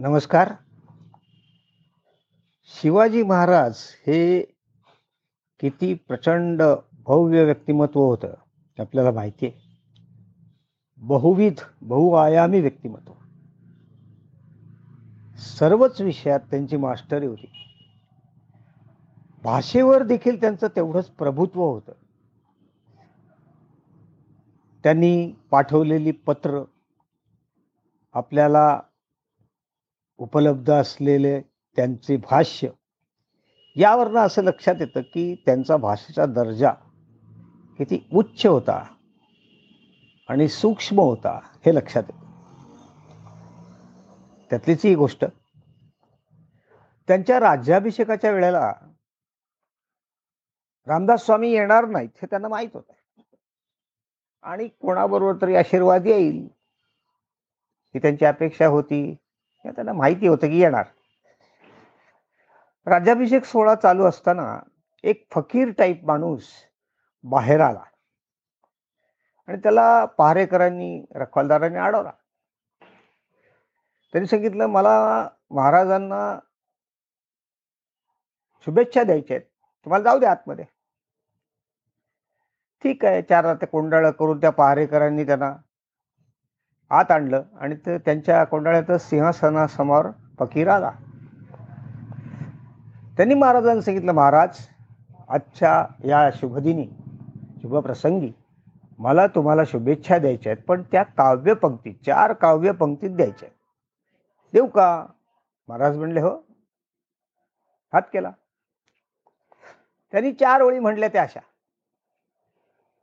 नमस्कार. शिवाजी महाराज हे किती प्रचंड भव्य व्यक्तिमत्व होतं हे आपल्याला माहिती आहे. बहुविध बहुआयामी व्यक्तिमत्व. सर्वच विषयात त्यांची मास्टरी होती. भाषेवर देखील त्यांचं तेवढंच प्रभुत्व होतं. त्यांनी पाठवलेली पत्र आपल्याला उपलब्ध असलेले त्यांचे भाष्य. यावरनं असं लक्षात येतं की त्यांचा भाषेचा दर्जा किती उच्च होता आणि सूक्ष्म होता हे लक्षात येतं. त्यातलीच ही गोष्ट. त्यांच्या राज्याभिषेकाच्या वेळेला रामदास स्वामी येणार नाहीत हे त्यांना माहीत होतं. आणि कोणाबरोबर तरी आशीर्वाद येईल ही त्यांची अपेक्षा होती. किंवा त्यांना माहिती होतं की येणार. राज्याभिषेक सोहळा चालू असताना एक फकीर टाईप माणूस बाहेर आला. आणि त्याला पहारेकरांनी रखवालदारांनी अडवला. त्यांनी सांगितलं मला महाराजांना शुभेच्छा द्यायच्या आहेत. तुम्हाला जाऊ द्या आतमध्ये. ठीक आहे चार रात्र कोंडाळं करून त्या पहारेकरांनी त्यांना आत आणलं आणि ते त्यांच्या कोंडाळ्यातच सिंहासनासमोर फकीर आला. त्यांनी महाराजांना सांगितलं महाराज आजच्या या शुभदिनी शुभप्रसंगी मला तुम्हाला शुभेच्छा द्यायच्या आहेत पण त्या काव्यपंक्ती चार काव्यपंक्तीत द्यायच्या आहेत. देऊ का? महाराज म्हणले हो. हात केला. त्यांनी चार ओळी म्हणल्या त्या अशा.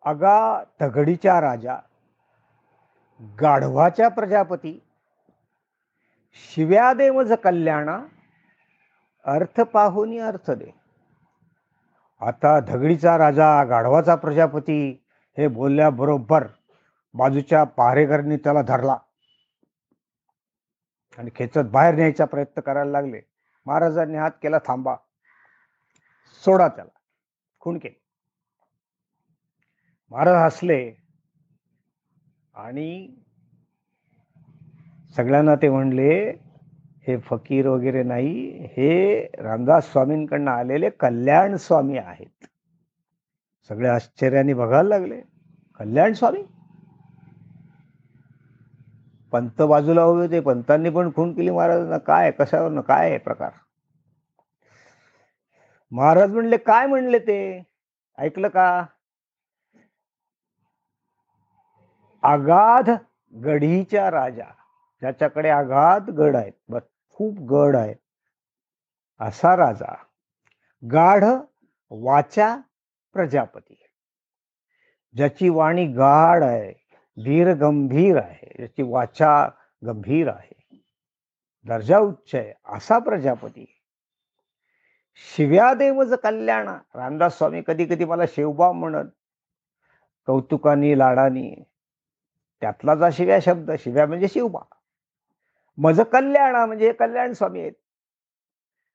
अगा दगडीच्या राजा गाढवाच्या प्रजापती शिव्या दे कल्याणा अर्थ पाहुनी अर्थ दे. आता धगडीचा राजा गाढवाचा प्रजापती हे बोलल्याबरोबर बाजूच्या पहारेकरांनी त्याला धरला. आणि खेचत बाहेर न्यायचा प्रयत्न करायला लागले. महाराजांनी हात केला थांबा. सोडा त्याला. खून केली. महाराज हसले. आणि सगळ्यांना ते म्हणले हे फकीर वगैरे नाही हे रामदास स्वामींकडनं आलेले कल्याण स्वामी आहेत. सगळे आश्चर्याने बघायला लागले कल्याण स्वामी? पंत बाजूला उभे होते पंतांनी पण खून केली महाराजांना. काय कशावर काय आहे प्रकार? महाराज म्हणले काय म्हणले ते? ऐकलं का? आगाध गढीच्या राजा. ज्याच्याकडे आघात गड आहेत. बर खूप गड आहेत. असा राजा. गाढ वाचा प्रजापती. ज्याची वाणी गाढ आहे धीर गंभीर आहे ज्याची वाचा गंभीर आहे. दर्जा उच्च आहे असा प्रजापती. शिव्या कल्याण कल्याणा. रामदास स्वामी कधी कधी मला शेवबा म्हणत कौतुकानी लाडानी त्यातला जा शिव्या शब्द शिव्या म्हणजे शिवबा. मज कल्याणा म्हणजे कल्याण स्वामी आहेत.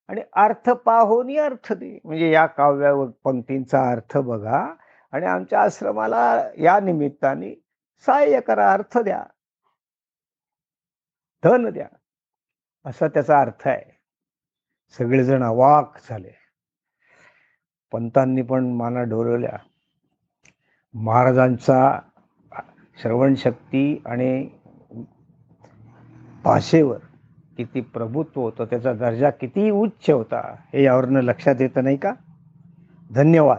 आणि अर्थ पाहोनी अर्थ दे. म्हणजे या काव्या पंक्तींचा अर्थ बघा आणि आमच्या आश्रमाला या निमित्ताने सहाय्य करा अर्थ द्या. धन द्या. असा त्याचा अर्थ आहे. सगळेजण अवाक झाले. पंतांनी पण माना डोलवल्या महाराजांचा श्रवणशक्ती आणि भाषेवर किती प्रभुत्व होतं त्याचा दर्जा किती उच्च होता हे यावरनं लक्षात येतं नाही का? धन्यवाद.